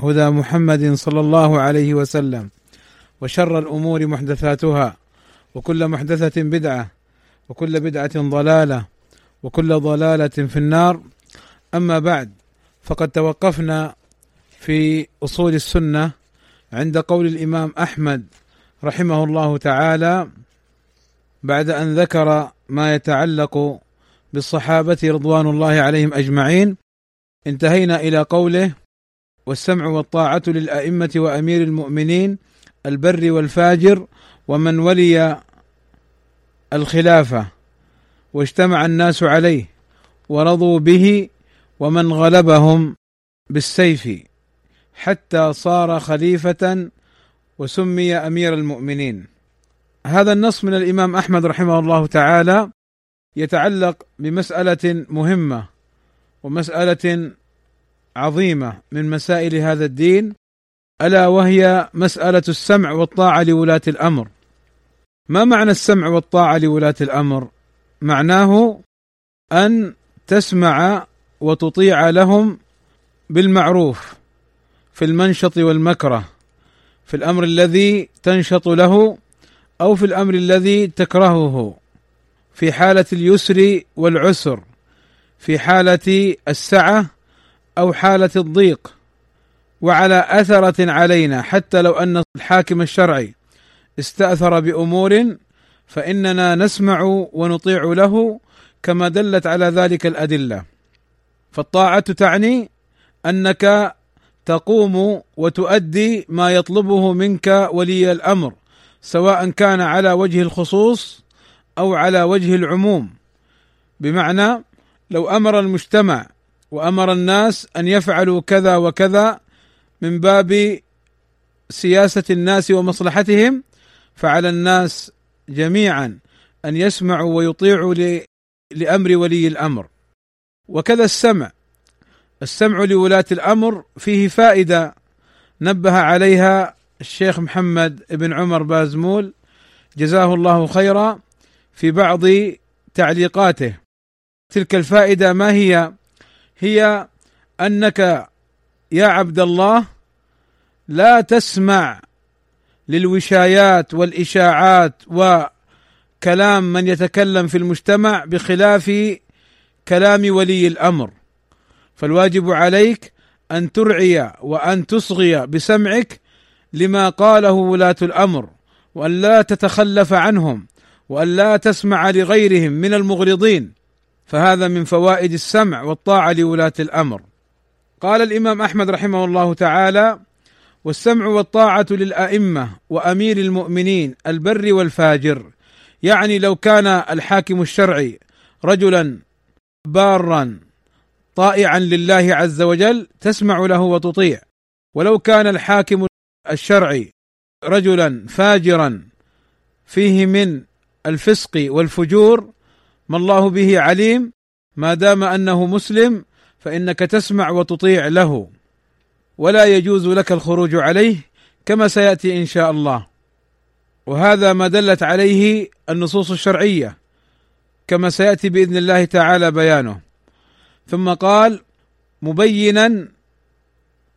هدى محمد صلى الله عليه وسلم وشر الأمور محدثاتها وكل محدثة بدعة وكل بدعة ضلالة وكل ضلالة في النار. أما بعد فقد توقفنا في أصول السنة عند قول الإمام أحمد رحمه الله تعالى بعد أن ذكر ما يتعلق بالصحابة رضوان الله عليهم أجمعين. انتهينا إلى قوله والسمع والطاعة للأئمة وأمير المؤمنين البر والفاجر ومن ولي الخلافة واجتمع الناس عليه ورضوا به ومن غلبهم بالسيف حتى صار خليفة وسمي أمير المؤمنين. هذا النص من الإمام أحمد رحمه الله تعالى يتعلق بمسألة مهمة ومسألة عظيمة من مسائل هذا الدين ألا وهي مسألة السمع والطاعة لولاة الأمر. ما معنى السمع والطاعة لولاة الأمر؟ معناه أن تسمع وتطيع لهم بالمعروف في المنشط والمكره في الأمر الذي تنشط له أو في الأمر الذي تكرهه في حالة اليسر والعسر في حالة السعة أو حالة الضيق وعلى أثرة علينا حتى لو أن الحاكم الشرعي استأثر بأمور فإننا نسمع ونطيع له كما دلت على ذلك الأدلة. فالطاعة تعني أنك تقوم وتؤدي ما يطلبه منك ولي الأمر سواء كان على وجه الخصوص أو على وجه العموم. بمعنى لو أمر المجتمع وأمر الناس أن يفعلوا كذا وكذا من باب سياسة الناس ومصلحتهم فعلى الناس جميعا أن يسمعوا ويطيعوا لأمر ولي الأمر. وكذا السمع. السمع لولاة الأمر فيه فائدة نبه عليها الشيخ محمد بن عمر بازمول جزاه الله خيرا في بعض تعليقاته. تلك الفائدة ما هي؟ هي أنك يا عبد الله لا تسمع للوشايات والإشاعات وكلام من يتكلم في المجتمع بخلاف كلام ولي الأمر. فالواجب عليك أن ترعي وأن تصغي بسمعك لما قاله ولاة الأمر وأن لا تتخلف عنهم وأن لا تسمع لغيرهم من المغرضين. فهذا من فوائد السمع والطاعة لولاة الأمر. قال الإمام أحمد رحمه الله تعالى والسمع والطاعة للأئمة وأمير المؤمنين البر والفاجر. يعني لو كان الحاكم الشرعي رجلا بارا طائعا لله عز وجل تسمع له وتطيع. ولو كان الحاكم الشرعي رجلا فاجرا فيه من الفسق والفجور ما الله به عليم ما دام أنه مسلم فإنك تسمع وتطيع له. ولا يجوز لك الخروج عليه كما سيأتي إن شاء الله. وهذا ما دلت عليه النصوص الشرعية كما سيأتي بإذن الله تعالى بيانه. ثم قال مبينا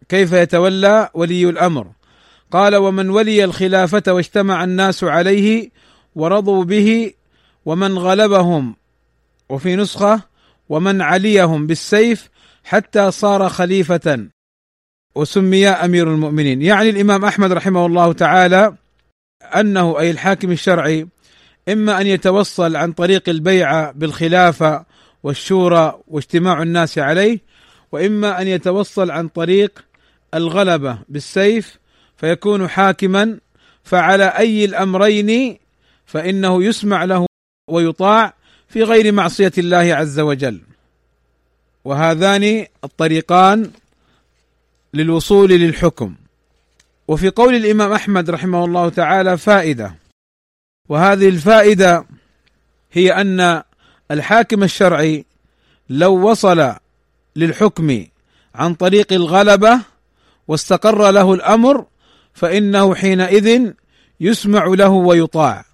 كيف يتولى ولي الأمر. قال ومن ولي الخلافة واجتمع الناس عليه ورضوا به ومن غلبهم وفي نسخة ومن عليهم بالسيف حتى صار خليفة وسمي أمير المؤمنين. يعني الإمام أحمد رحمه الله تعالى أنه أي الحاكم الشرعي إما أن يتوصل عن طريق البيعة بالخلافة والشورى واجتماع الناس عليه وإما أن يتوصل عن طريق الغلبة بالسيف فيكون حاكما فعلى أي الأمرين فإنه يسمع له ويطاع في غير معصية الله عز وجل. وهذان الطريقان للوصول للحكم. وفي قول الإمام أحمد رحمه الله تعالى فائدة. وهذه الفائدة هي أن الحاكم الشرعي لو وصل للحكم عن طريق الغلبة واستقر له الأمر فإنه حينئذ يسمع له ويطاع.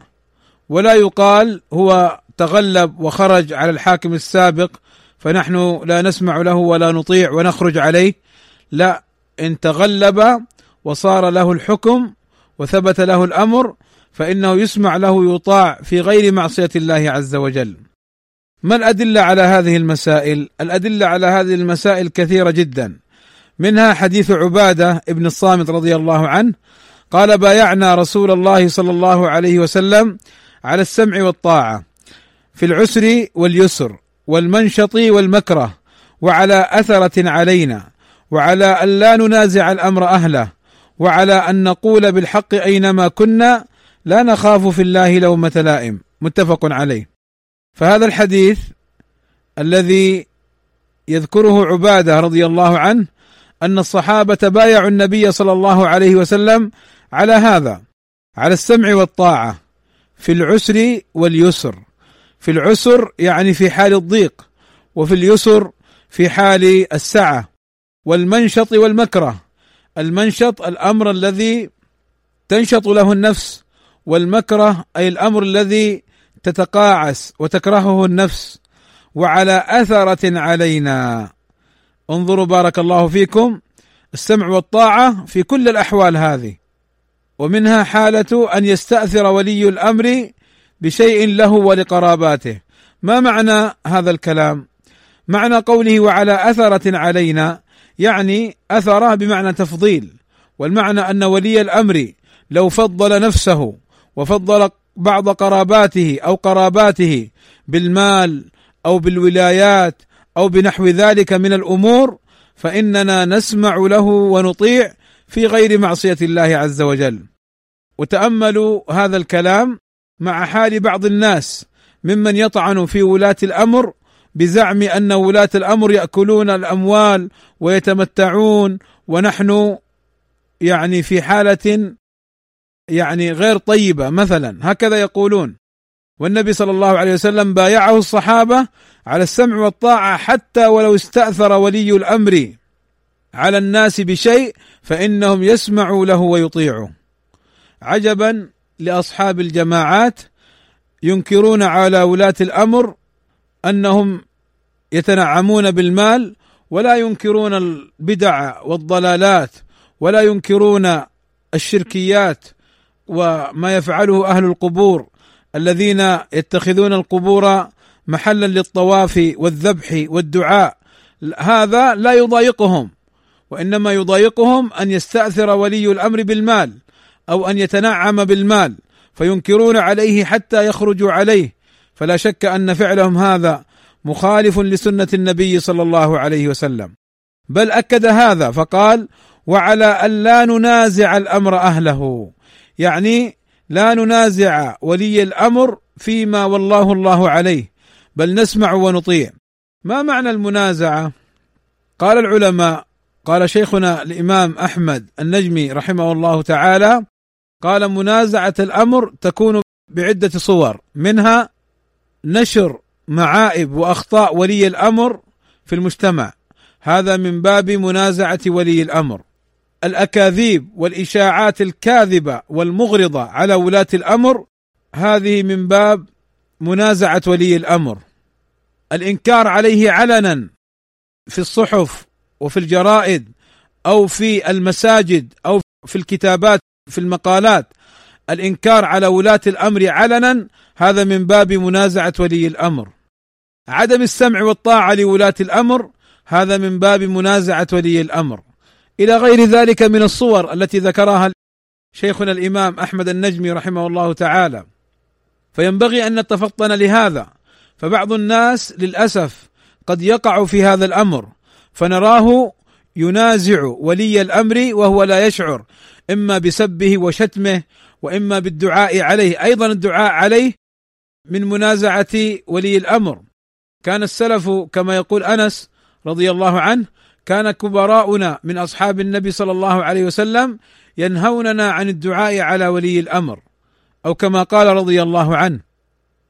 ولا يقال هو تغلب وخرج على الحاكم السابق فنحن لا نسمع له ولا نطيع ونخرج عليه لا إن تغلب وصار له الحكم وثبت له الأمر فإنه يسمع له يطاع في غير معصية الله عز وجل. ما الأدلة على هذه المسائل؟ الأدلة على هذه المسائل كثيرة جدا. منها حديث عبادة ابن الصامت رضي الله عنه قال بايعنا رسول الله صلى الله عليه وسلم على السمع والطاعة في العسر واليسر والمنشط والمكره وعلى أثرة علينا وعلى أن لا ننازع الأمر أهله وعلى أن نقول بالحق أينما كنا لا نخاف في الله لومة لائم متفق عليه. فهذا الحديث الذي يذكره عبادة رضي الله عنه أن الصحابة بايعوا النبي صلى الله عليه وسلم على هذا على السمع والطاعة في العسر واليسر. في العسر يعني في حال الضيق وفي اليسر في حال السعة. والمنشط والمكره المنشط الأمر الذي تنشط له النفس والمكره أي الأمر الذي تتقاعس وتكرهه النفس. وعلى أثرة علينا. انظروا بارك الله فيكم السمع والطاعة في كل الأحوال هذه. ومنها حالة أن يستأثر ولي الأمر بشيء له ولقراباته. ما معنى هذا الكلام؟ معنى قوله وعلى أثرة علينا يعني أثره بمعنى تفضيل والمعنى أن ولي الأمر لو فضل نفسه وفضل بعض قراباته أو قراباته بالمال أو بالولايات أو بنحو ذلك من الأمور فإننا نسمع له ونطيع في غير معصية الله عز وجل. وتأملوا هذا الكلام مع حال بعض الناس ممن يطعن في ولاة الأمر بزعم أن ولاة الأمر يأكلون الأموال ويتمتعون ونحن يعني في حالة يعني غير طيبة. مثلا هكذا يقولون. والنبي صلى الله عليه وسلم بايعه الصحابة على السمع والطاعة حتى ولو استأثر ولي الأمر على الناس بشيء فإنهم يسمعوا له ويطيعوا عجبا لأصحاب الجماعات ينكرون على ولاة الأمر أنهم يتنعمون بالمال ولا ينكرون البدع والضلالات ولا ينكرون الشركيات وما يفعله أهل القبور الذين يتخذون القبور محلا للطواف والذبح والدعاء. هذا لا يضايقهم وإنما يضايقهم أن يستأثر ولي الأمر بالمال. أو أن يتنعم بالمال فينكرون عليه حتى يخرجوا عليه. فلا شك أن فعلهم هذا مخالف لسنة النبي صلى الله عليه وسلم. بل أكد هذا فقال وعلى أن لا ننازع الأمر أهله. يعني لا ننازع ولي الأمر فيما والله الله عليه بل نسمع ونطيع. ما معنى المنازعة؟ قال العلماء قال شيخنا الإمام أحمد النجمي رحمه الله تعالى قال منازعة الأمر تكون بعدة صور منها نشر معائب وأخطاء ولي الأمر في المجتمع. هذا من باب منازعة ولي الأمر. الأكاذيب والإشاعات الكاذبة والمغرضة على ولاة الأمر هذه من باب منازعة ولي الأمر. الإنكار عليه علنا في الصحف وفي الجرائد أو في المساجد أو في الكتابات في المقالات. الإنكار على ولاة الأمر علنا هذا من باب منازعة ولي الأمر. عدم السمع والطاعة لولاة الأمر هذا من باب منازعة ولي الأمر. إلى غير ذلك من الصور التي ذكرها شيخنا الإمام أحمد النجمي رحمه الله تعالى. فينبغي أن نتفطن لهذا. فبعض الناس للأسف قد يقع في هذا الأمر. فنراه ينازع ولي الأمر وهو لا يشعر. إما بسبه وشتمه وإما بالدعاء عليه. أيضا الدعاء عليه من منازعة ولي الأمر. كان السلف كما يقول أنس رضي الله عنه كان كبراؤنا من أصحاب النبي صلى الله عليه وسلم ينهوننا عن الدعاء على ولي الأمر. أو كما قال رضي الله عنه.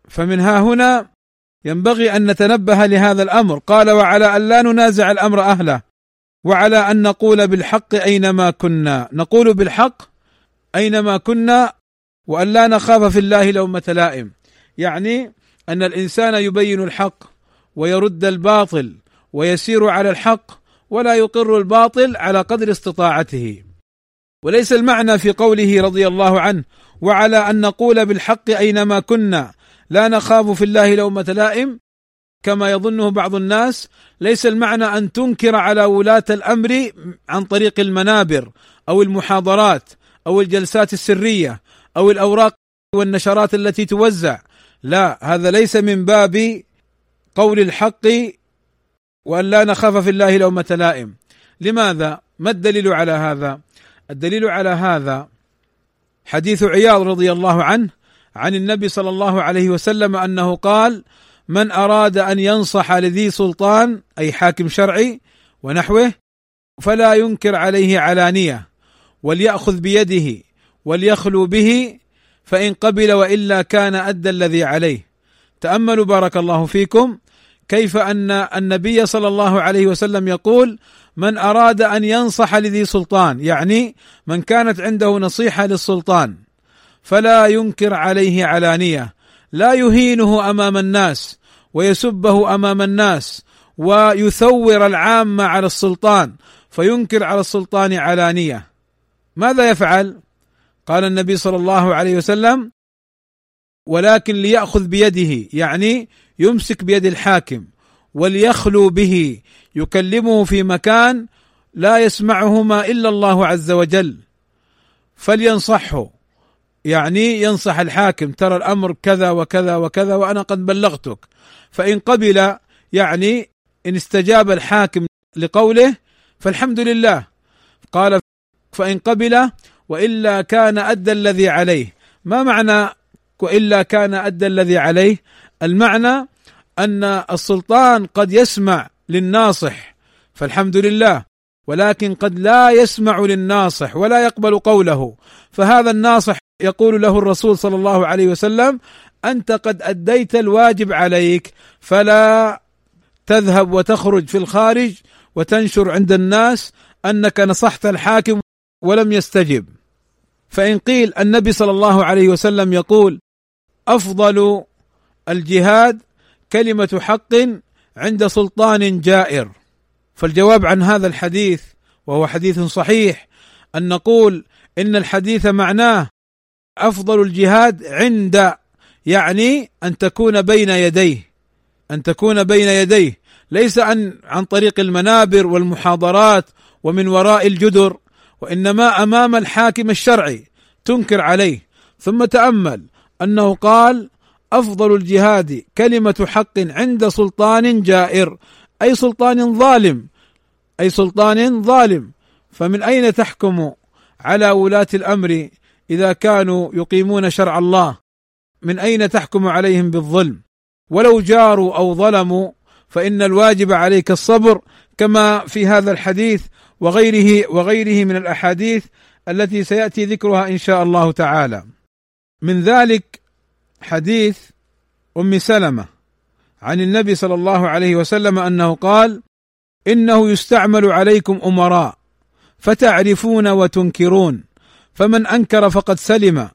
فمن ها هنا ينبغي أن نتنبه لهذا الأمر. قال وعلى أن لا ننازع الأمر أهله. وعلى أن نقول بالحق أينما كنا. نقول بالحق أينما كنا وأن لا نخاف في الله لومة لائم. يعني أن الإنسان يبين الحق ويرد الباطل ويسير على الحق ولا يقر الباطل على قدر استطاعته. وليس المعنى في قوله رضي الله عنه وعلى أن نقول بالحق أينما كنا لا نخاف في الله لومة لائم كما يظنه بعض الناس ليس المعنى أن تنكر على ولاة الأمر عن طريق المنابر أو المحاضرات أو الجلسات السرية أو الأوراق والنشرات التي توزع لا هذا ليس من باب قول الحق وأن لا نخاف في الله لومة لائم لماذا؟ ما الدليل على هذا؟ الدليل على هذا حديث عياض رضي الله عنه عن النبي صلى الله عليه وسلم أنه قال: من أراد أن ينصح لذي سلطان أي حاكم شرعي ونحوه فلا ينكر عليه علانية وليأخذ بيده وليخلو به فإن قبل وإلا كان أدى الذي عليه. تأملوا بارك الله فيكم. كيف أن النبي صلى الله عليه وسلم يقول من أراد أن ينصح لذي سلطان يعني من كانت عنده نصيحة للسلطان فلا ينكر عليه علانية. لا يهينه أمام الناس ويسبه أمام الناس ويثور العامة على السلطان فينكر على السلطان علانية ماذا يفعل؟ قال النبي صلى الله عليه وسلم ولكن ليأخذ بيده يعني يمسك بيد الحاكم وليخلو به يكلمه في مكان لا يسمعهما إلا الله عز وجل فلينصحه يعني ينصح الحاكم ترى الأمر كذا وكذا وكذا وأنا قد بلغتك. فإن قبل يعني إن استجاب الحاكم لقوله فالحمد لله. قال فإن قبل وإلا كان أدى الذي عليه. ما معنى وإلا كان أدى الذي عليه؟ المعنى أن السلطان قد يسمع للناصح فالحمد لله. ولكن قد لا يسمع للناصح ولا يقبل قوله. فهذا الناصح يقول له الرسول صلى الله عليه وسلم أنت قد أديت الواجب عليك فلا تذهب وتخرج في الخارج وتنشر عند الناس أنك نصحت الحاكم ولم يستجب. فإن قيل النبي صلى الله عليه وسلم يقول أفضل الجهاد كلمة حق عند سلطان جائر. فالجواب عن هذا الحديث وهو حديث صحيح أن نقول إن الحديث معناه أفضل الجهاد عند يعني أن تكون بين يديه أن تكون بين يديه ليس عن عن طريق المنابر والمحاضرات ومن وراء الجدر وإنما أمام الحاكم الشرعي تنكر عليه. ثم تأمل أنه قال أفضل الجهاد كلمة حق عند سلطان جائر أي سلطان ظالم أي سلطان ظالم. فمن أين تحكم على ولاة الأمر إذا كانوا يقيمون شرع الله؟ من أين تحكم عليهم بالظلم؟ ولو جاروا أو ظلموا فإن الواجب عليك الصبر كما في هذا الحديث وغيره وغيره من الأحاديث التي سيأتي ذكرها إن شاء الله تعالى. من ذلك حديث أم سلمة. عن النبي صلى الله عليه وسلم أنه قال إنه يستعمل عليكم أمراء فتعرفون وتنكرون فمن أنكر فقد سلم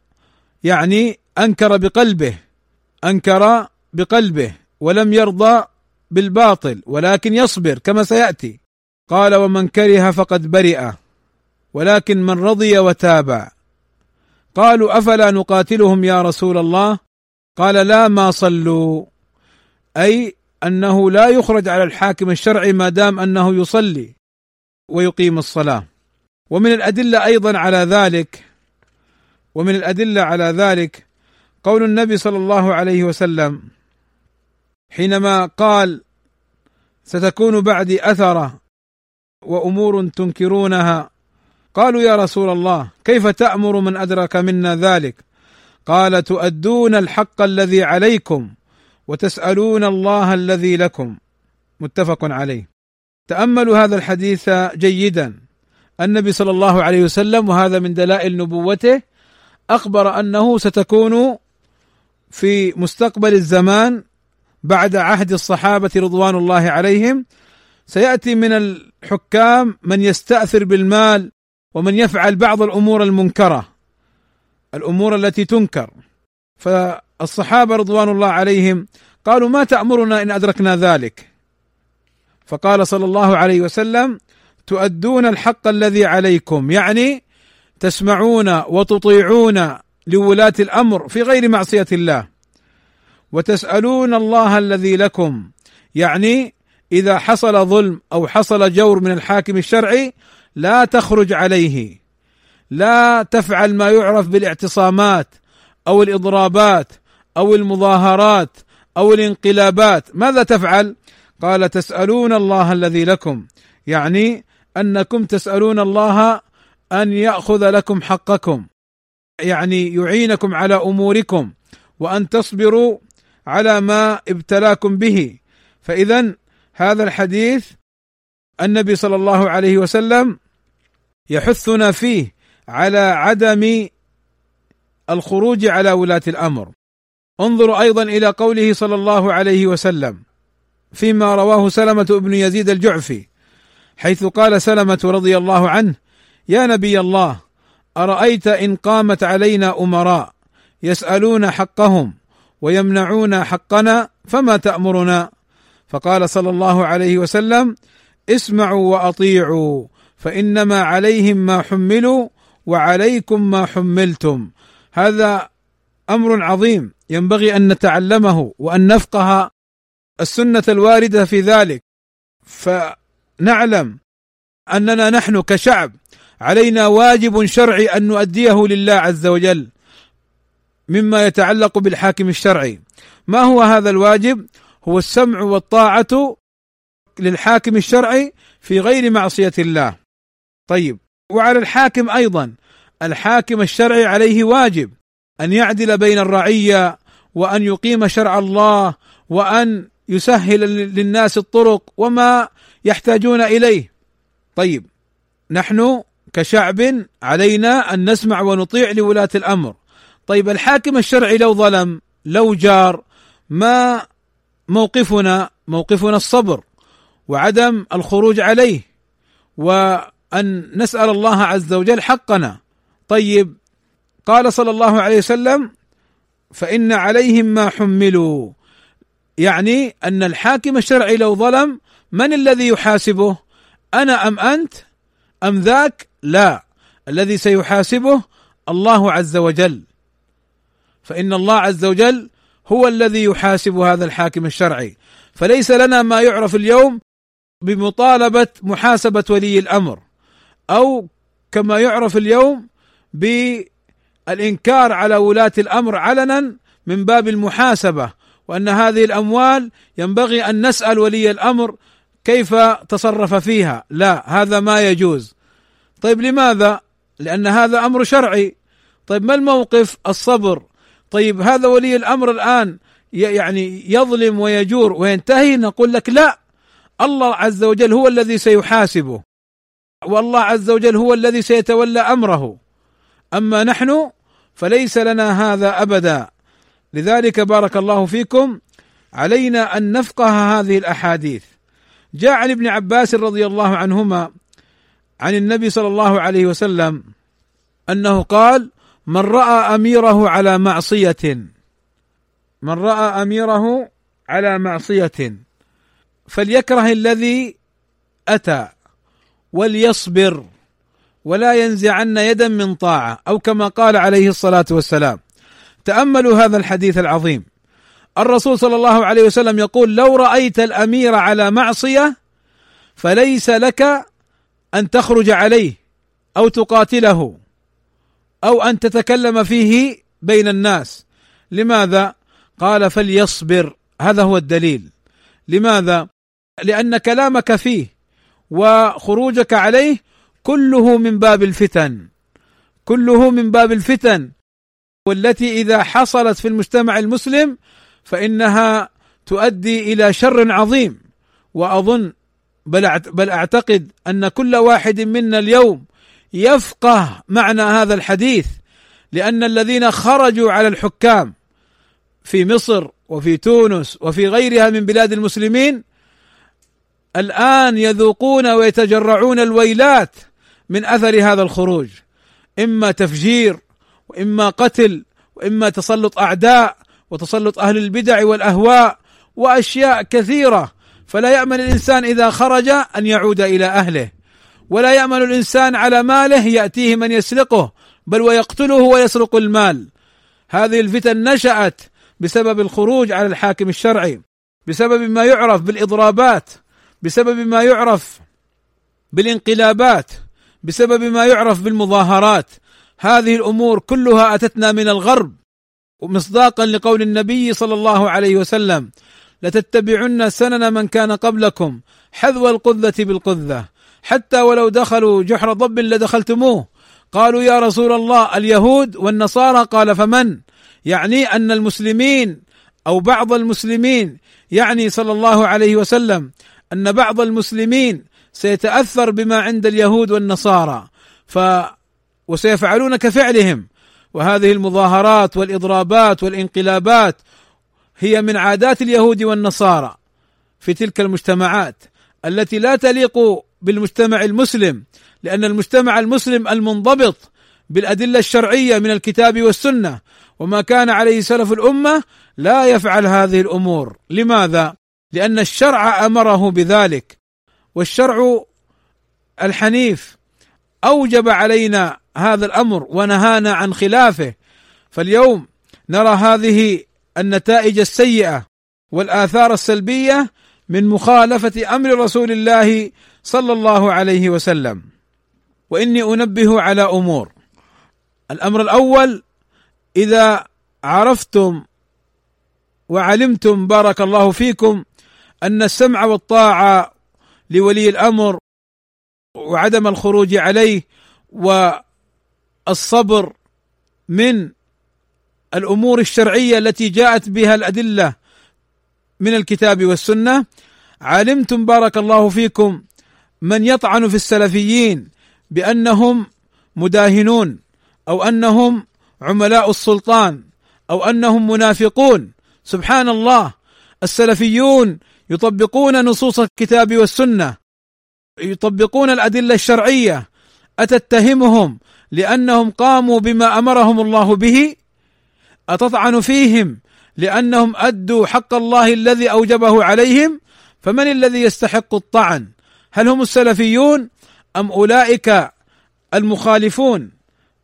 يعني أنكر بقلبه أنكر بقلبه ولم يرضى بالباطل ولكن يصبر كما سيأتي. قال ومن كره فقد برئ ولكن من رضي وتابع قالوا أفلا نقاتلهم يا رسول الله؟ قال لا ما صلوا. أي أنه لا يخرج على الحاكم الشرعي ما دام أنه يصلي ويقيم الصلاة. ومن الأدلة أيضا على ذلك ومن الأدلة على ذلك قول النبي صلى الله عليه وسلم حينما قال ستكون بعدي أثرة وأمور تنكرونها قالوا يا رسول الله كيف تأمر من أدرك منا ذلك؟ قال تؤدون الحق الذي عليكم وتسألون الله الذي لكم. متفق عليه. تأملوا هذا الحديث جيدا. النبي صلى الله عليه وسلم وهذا من دلائل نبوته أخبر أنه ستكون في مستقبل الزمان بعد عهد الصحابة رضوان الله عليهم. سيأتي من الحكام من يستأثر بالمال ومن يفعل بعض الأمور المنكرة الأمور التي تنكر. فالصحابه رضوان الله عليهم قالوا ما تأمرنا إن أدركنا ذلك؟ فقال صلى الله عليه وسلم تؤدون الحق الذي عليكم يعني تسمعون وتطيعون لولاة الأمر في غير معصية الله وتسألون الله الذي لكم يعني إذا حصل ظلم أو حصل جور من الحاكم الشرعي لا تخرج عليه لا تفعل ما يعرف بالإعتصامات أو الإضرابات أو المظاهرات أو الانقلابات ماذا تفعل؟ قال تسألون الله الذي لكم. يعني أنكم تسألون الله أن يأخذ لكم حقكم. يعني يعينكم على أموركم وأن تصبروا على ما ابتلاكم به. فاذا هذا الحديث النبي صلى الله عليه وسلم يحثنا فيه على عدم الخروج على ولاة الأمر. انظروا أيضا إلى قوله صلى الله عليه وسلم فيما رواه سلمة بن يزيد الجعفي حيث قال سلمة رضي الله عنه: يا نبي الله أرأيت إن قامت علينا أمراء يسألون حقهم ويمنعون حقنا فما تأمرنا؟ فقال صلى الله عليه وسلم اسمعوا وأطيعوا فإنما عليهم ما حملوا وعليكم ما حملتم هذا أمر عظيم. ينبغي أن نتعلمه وأن نفقه السنة الواردة في ذلك. فنعلم أننا نحن كشعب علينا واجب شرعي أن نؤديه لله عز وجل مما يتعلق بالحاكم الشرعي. ما هو هذا الواجب؟ هو السمع والطاعة للحاكم الشرعي في غير معصية الله. طيب وعلى الحاكم أيضا. الحاكم الشرعي عليه واجب. أن يعدل بين الرعيه وأن يقيم شرع الله وأن يسهل للناس الطرق وما يحتاجون إليه. طيب نحن كشعب علينا أن نسمع ونطيع لولاة الأمر. طيب الحاكم الشرعي لو ظلم لو جار ما موقفنا؟ موقفنا الصبر وعدم الخروج عليه وأن نسأل الله عز وجل حقنا. طيب قال صلى الله عليه وسلم فإن عليهم ما حملوا. يعني أن الحاكم الشرعي لو ظلم من الذي يحاسبه؟ أنا أم أنت؟ أم ذاك؟ لا. الذي سيحاسبه الله عز وجل. فإن الله عز وجل هو الذي يحاسب هذا الحاكم الشرعي. فليس لنا ما يعرف اليوم بمطالبة محاسبة ولي الأمر أو كما يعرف اليوم بالانكار على ولاة الأمر علنا من باب المحاسبة وأن هذه الأموال ينبغي أن نسأل ولي الأمر كيف تصرف فيها. لا هذا ما يجوز. طيب لماذا؟ لأن هذا أمر شرعي. طيب ما الموقف؟ الصبر. طيب هذا ولي الأمر الآن يعني يظلم ويجور وينتهي نقول لك لا. الله عز وجل هو الذي سيحاسبه. والله عز وجل هو الذي سيتولى أمره. أما نحن فليس لنا هذا أبدا. لذلك بارك الله فيكم علينا أن نفقه هذه الأحاديث. جاء عن ابن عباس رضي الله عنهما عن النبي صلى الله عليه وسلم أنه قال من رأى أميره على معصية. من رأى أميره على معصية. فليكره الذي أتى وليصبر. ولا ينزعن يدا من طاعة أو كما قال عليه الصلاة والسلام. تأملوا هذا الحديث العظيم. الرسول صلى الله عليه وسلم يقول لو رأيت الأمير على معصية فليس لك أن تخرج عليه أو تقاتله أو أن تتكلم فيه بين الناس. لماذا؟ قال فليصبر. هذا هو الدليل. لماذا؟ لأن كلامك فيه وخروجك عليه كله من باب الفتن. كله من باب الفتن. والتي إذا حصلت في المجتمع المسلم فإنها تؤدي إلى شر عظيم. وأظن بل بل أعتقد أن كل واحد منا اليوم يفقه معنى هذا الحديث. لأن الذين خرجوا على الحكام في مصر وفي تونس وفي غيرها من بلاد المسلمين الآن يذوقون ويتجرعون الويلات من أثر هذا الخروج. إما تفجير وإما قتل وإما تسلط أعداء وتسلط أهل البدع والأهواء وأشياء كثيرة. فلا يأمن الإنسان إذا خرج أن يعود إلى أهله. ولا يأمن الإنسان على ماله يأتيه من يسرقه بل ويقتله ويسرق المال. هذه الفتن نشأت بسبب الخروج على الحاكم الشرعي بسبب ما يعرف بالإضرابات بسبب ما يعرف بالانقلابات. بسبب ما يعرف بالمظاهرات. هذه الأمور كلها أتتنا من الغرب. ومصداقا لقول النبي صلى الله عليه وسلم لتتبعن سنن من كان قبلكم حذو القذة بالقذة. حتى ولو دخلوا جحر ضب لدخلتموه. قالوا يا رسول الله اليهود والنصارى قال فمن؟ يعني أن المسلمين أو بعض المسلمين يعني صلى الله عليه وسلم أن بعض المسلمين سيتأثر بما عند اليهود والنصارى. ف وسيفعلون كفعلهم. وهذه المظاهرات والإضرابات والانقلابات هي من عادات اليهود والنصارى في تلك المجتمعات التي لا تليق بالمجتمع المسلم لأن المجتمع المسلم المنضبط بالأدلة الشرعية من الكتاب والسنة. وما كان عليه سلف الأمة لا يفعل هذه الأمور. لماذا؟ لأن الشرع أمره بذلك. والشرع الحنيف. أوجب علينا هذا الأمر ونهانا عن خلافه. فاليوم نرى هذه النتائج السيئة والآثار السلبية من مخالفة أمر رسول الله صلى الله عليه وسلم. وإني أنبه على أمور. الأمر الأول إذا عرفتم وعلمتم بارك الله فيكم أن السمع والطاعة لولي الأمر وعدم الخروج عليه والصبر من الأمور الشرعية التي جاءت بها الأدلة من الكتاب والسنة. علمتم بارك الله فيكم من يطعن في السلفيين بأنهم مداهنون أو أنهم عملاء السلطان أو أنهم منافقون. سبحان الله. السلفيون يطبقون نصوص الكتاب والسنة يطبقون الأدلة الشرعية أتتهمهم لأنهم قاموا بما أمرهم الله به؟ أتطعن فيهم لأنهم أدوا حق الله الذي أوجبه عليهم؟ فمن الذي يستحق الطعن؟ هل هم السلفيون أم أولئك المخالفون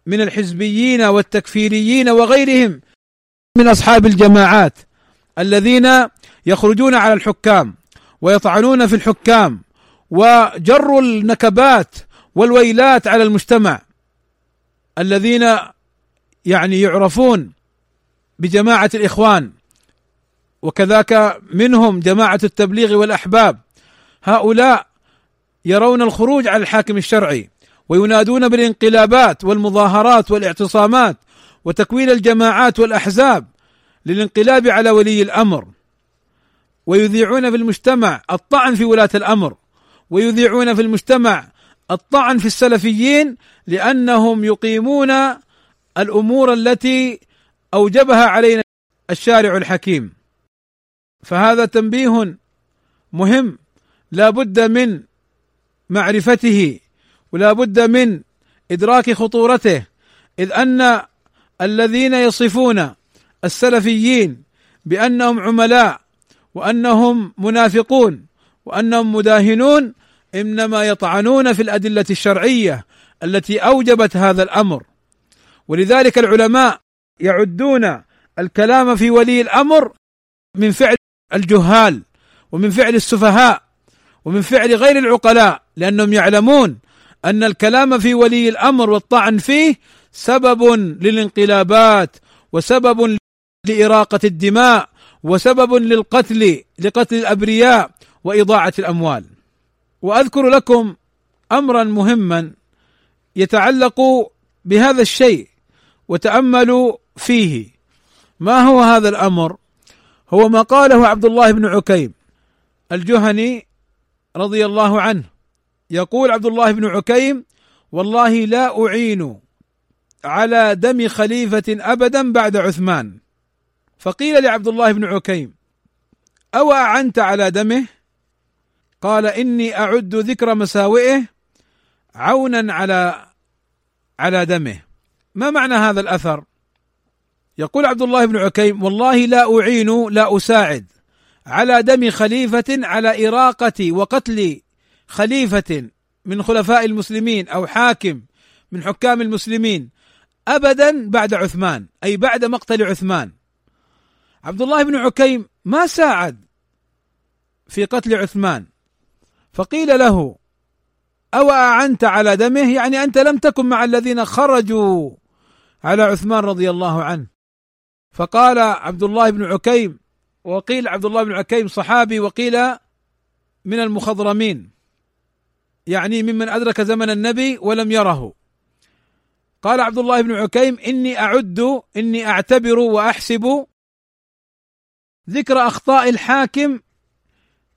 من الحزبيين والتكفيريين وغيرهم من أصحاب الجماعات الذين يخرجون على الحكام ويطعنون في الحكام وجروا النكبات والويلات على المجتمع الذين يعني يعرفون بجماعة الإخوان. وكذاك منهم جماعة التبليغ والأحباب. هؤلاء يرون الخروج على الحاكم الشرعي وينادون بالانقلابات والمظاهرات والاعتصامات وتكوين الجماعات والأحزاب للانقلاب على ولي الأمر. ويذيعون في المجتمع الطعن في ولاة الأمر ويذيعون في المجتمع الطعن في السلفيين لأنهم يقيمون الأمور التي أوجبها علينا الشارع الحكيم. فهذا تنبيه مهم لا بد من معرفته ولا بد من إدراك خطورته إذ أن الذين يصفون السلفيين بأنهم عملاء وأنهم منافقون وأنهم مداهنون إنما يطعنون في الأدلة الشرعية التي أوجبت هذا الأمر. ولذلك العلماء يعدون الكلام في ولي الأمر من فعل الجهال ومن فعل السفهاء ومن فعل غير العقلاء لأنهم يعلمون أن الكلام في ولي الأمر والطعن فيه سبب للانقلابات وسبب لإراقة الدماء وسبب للقتل لقتل الأبرياء وإضاعة الأموال. وأذكر لكم أمرا مهما يتعلق بهذا الشيء وتأملوا فيه. ما هو هذا الأمر؟ هو ما قاله عبد الله بن عكيم الجهني رضي الله عنه. يقول عبد الله بن عكيم والله لا أعين على دم خليفة أبدا بعد عثمان. فقيل لعبد الله بن عكيم أو أعنت على دمه؟ قال إني أعد ذكر مساوئه عونا على على دمه. ما معنى هذا الأثر؟ يقول عبد الله بن عكيم والله لا أعين لا أساعد على دم خليفة على إراقة وقتل خليفة من خلفاء المسلمين أو حاكم من حكام المسلمين ابدا بعد عثمان أي بعد مقتل عثمان. عبد الله بن عكيم ما ساعد في قتل عثمان. فقيل له أو أعنت على دمه؟ يعني أنت لم تكن مع الذين خرجوا على عثمان رضي الله عنه. فقال عبد الله بن عكيم وقيل عبد الله بن عكيم صحابي وقيل من المخضرمين. يعني ممن أدرك زمن النبي ولم يره. قال عبد الله بن عكيم إني أعد إني أعتبر وأحسب ذكر أخطاء الحاكم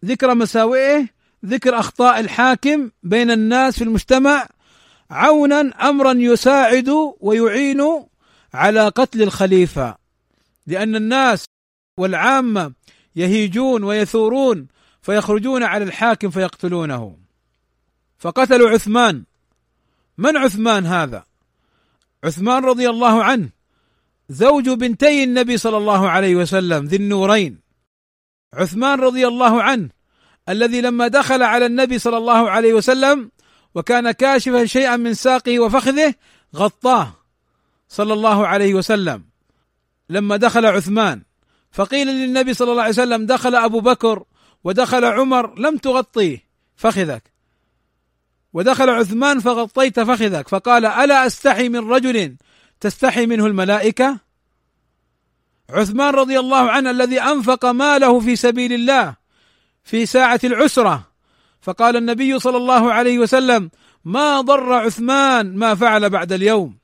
ذكر مساوئه ذكر أخطاء الحاكم بين الناس في المجتمع عونا أمرا يساعد ويعين على قتل الخليفة. لأن الناس والعامة يهيجون ويثورون فيخرجون على الحاكم فيقتلونه. فقتلوا عثمان. من عثمان هذا؟ عثمان رضي الله عنه. زوج بنتي النبي صلى الله عليه وسلم ذي النورين عثمان رضي الله عنه الذي لما دخل على النبي صلى الله عليه وسلم وكان كاشفا شيئا من ساقه وفخذه غطاه صلى الله عليه وسلم. لما دخل عثمان فقيل للنبي صلى الله عليه وسلم دخل أبو بكر ودخل عمر لم تغطيه فخذك. ودخل عثمان فغطيت فخذك. فقال ألا أستحي من رجل تستحي منه الملائكة؟ عثمان رضي الله عنه الذي أنفق ماله في سبيل الله في ساعة العسرة فقال النبي صلى الله عليه وسلم ما ضر عثمان ما فعل بعد اليوم.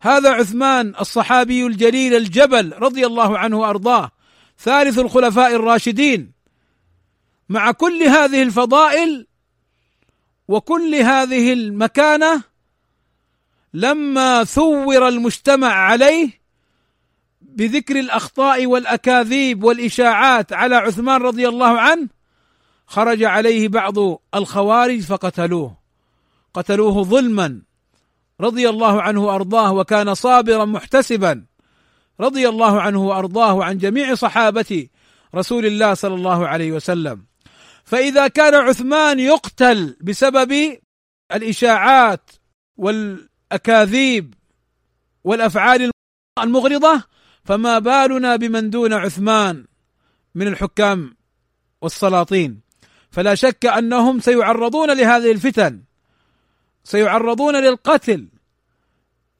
هذا عثمان الصحابي الجليل الجبل رضي الله عنه وأرضاه ثالث الخلفاء الراشدين. مع كل هذه الفضائل وكل هذه المكانة لما ثور المجتمع عليه بذكر الأخطاء والأكاذيب والإشاعات على عثمان رضي الله عنه خرج عليه بعض الخوارج فقتلوه. قتلوه ظلما رضي الله عنه وأرضاه وكان صابرا محتسبا رضي الله عنه وأرضاه عن جميع صحابة رسول الله صلى الله عليه وسلم. فإذا كان عثمان يقتل بسبب الإشاعات والاكاذيب والأفعال المغرضة فما بالنا بمن دون عثمان من الحكام والسلاطين. فلا شك أنهم سيعرضون لهذه الفتن سيعرضون للقتل.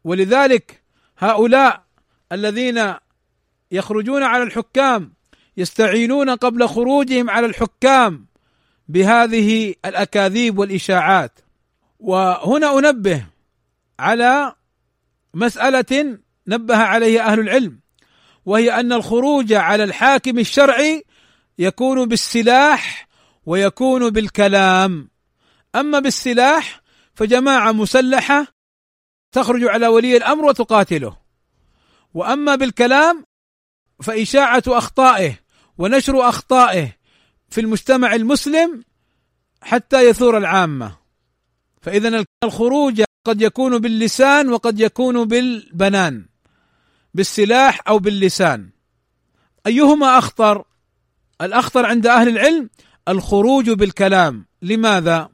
ولذلك هؤلاء الذين يخرجون على الحكام يستعينون قبل خروجهم على الحكام بهذه الأكاذيب والإشاعات. وهنا أنبه على مسألة نبه عليه أهل العلم وهي أن الخروج على الحاكم الشرعي يكون بالسلاح ويكون بالكلام. أما بالسلاح فجماعة مسلحة تخرج على ولي الأمر وتقاتله. وأما بالكلام فإشاعة أخطائه ونشر أخطائه في المجتمع المسلم حتى يثور العامة. فاذا الخروج قد يكون باللسان وقد يكون بالبنان بالسلاح أو باللسان. أيهما أخطر؟ الأخطر عند أهل العلم الخروج بالكلام. لماذا؟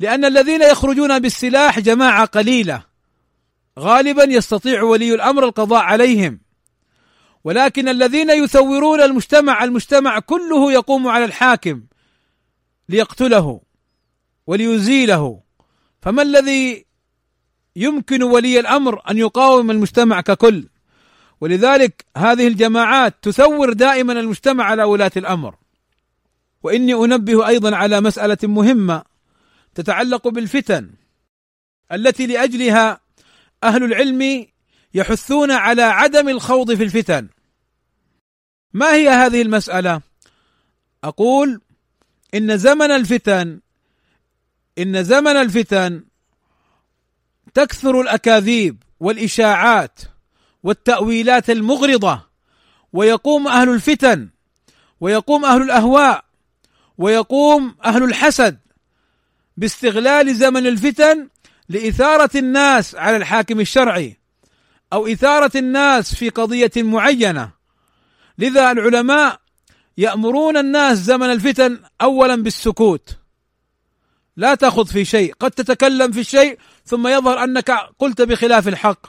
لأن الذين يخرجون بالسلاح جماعة قليلة. غالبا يستطيع ولي الأمر القضاء عليهم. ولكن الذين يثورون المجتمع المجتمع كله يقوم على الحاكم ليقتله وليزيله. فما الذي يمكن ولي الأمر أن يقاوم المجتمع ككل. ولذلك هذه الجماعات تثور دائما المجتمع على ولاة الأمر. وإني أنبه أيضا على مسألة مهمة تتعلق بالفتن التي لأجلها أهل العلم يحثون على عدم الخوض في الفتن. ما هي هذه المسألة؟ أقول إن زمن الفتن إن زمن الفتن تكثر الأكاذيب والإشاعات والتأويلات المغرضة ويقوم أهل الفتن ويقوم أهل الأهواء ويقوم أهل الحسد باستغلال زمن الفتن لإثارة الناس على الحاكم الشرعي أو إثارة الناس في قضية معينة. لذا العلماء يأمرون الناس زمن الفتن اولا بالسكوت. لا تخض في شيء قد تتكلم في الشيء ثم يظهر أنك قلت بخلاف الحق.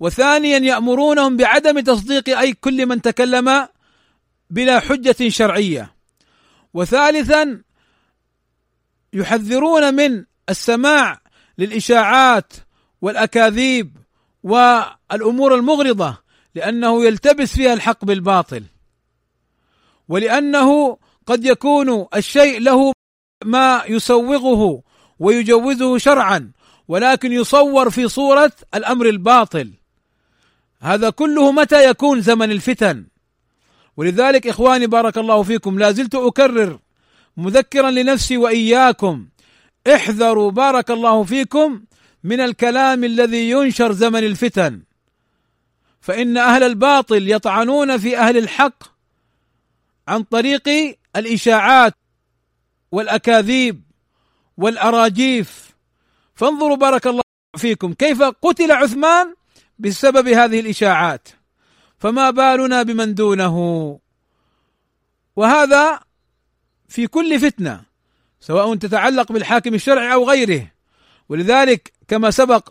وثانيا يأمرونهم بعدم تصديق أي كل من تكلم بلا حجة شرعية. وثالثا يحذرون من السماع للإشاعات والأكاذيب والأمور المغرضة لأنه يلتبس فيها الحق بالباطل. ولأنه قد يكون الشيء له ما يسوغه ويجوزه شرعا ولكن يصور في صورة الأمر الباطل. هذا كله متى يكون زمن الفتن؟ ولذلك إخواني بارك الله فيكم لا زلت أكرر مذكرا لنفسي وإياكم. احذروا بارك الله فيكم من الكلام الذي ينشر زمن الفتن. فإن أهل الباطل يطعنون في أهل الحق عن طريق الإشاعات والأكاذيب والأراجيف. فانظروا بارك الله فيكم كيف قتل عثمان بسبب هذه الإشاعات. فما بالنا بمن دونه. وهذا في كل فتنة سواء تتعلق بالحاكم الشرعي أو غيره. ولذلك كما سبق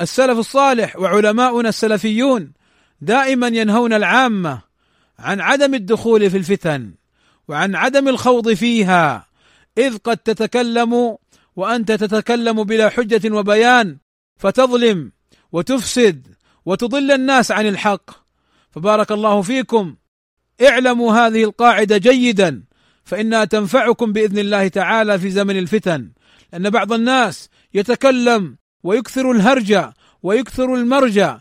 السلف الصالح وعلماؤنا السلفيون دائما ينهون العامة عن عدم الدخول في الفتن وعن عدم الخوض فيها. إذ قد تتكلم وأنت تتكلم بلا حجة وبيان فتظلم وتفسد وتضل الناس عن الحق. فبارك الله فيكم. اعلموا هذه القاعدة جيدا فإنها تنفعكم بإذن الله تعالى في زمن الفتن لأن بعض الناس يتكلم ويكثر الهرج ويكثر المرج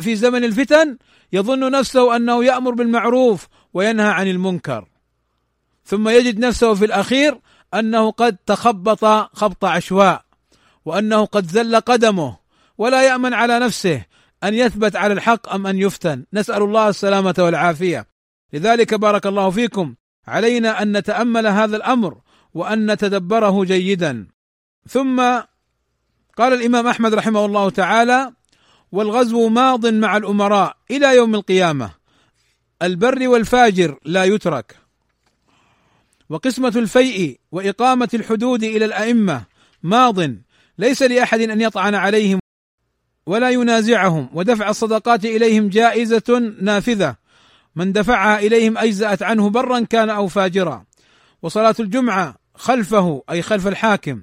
في زمن الفتن يظن نفسه أنه يأمر بالمعروف وينهى عن المنكر. ثم يجد نفسه في الأخير أنه قد تخبط خبط عشواء وأنه قد زل قدمه ولا يأمن على نفسه أن يثبت على الحق أم أن يفتن. نسأل الله السلامة والعافية. لذلك بارك الله فيكم. علينا أن نتأمل هذا الأمر وأن نتدبره جيدا. ثم قال الإمام أحمد رحمه الله تعالى والغزو ماض مع الأمراء إلى يوم القيامة. البر والفاجر لا يترك. وقسمة الفيء وإقامة الحدود إلى الأئمة ماض ليس لأحد أن يطعن عليهم ولا ينازعهم ودفع الصدقات إليهم جائزة نافذة. من دفعها إليهم أجزأت عنه برا كان أو فاجرا. وصلاة الجمعة خلفه أي خلف الحاكم.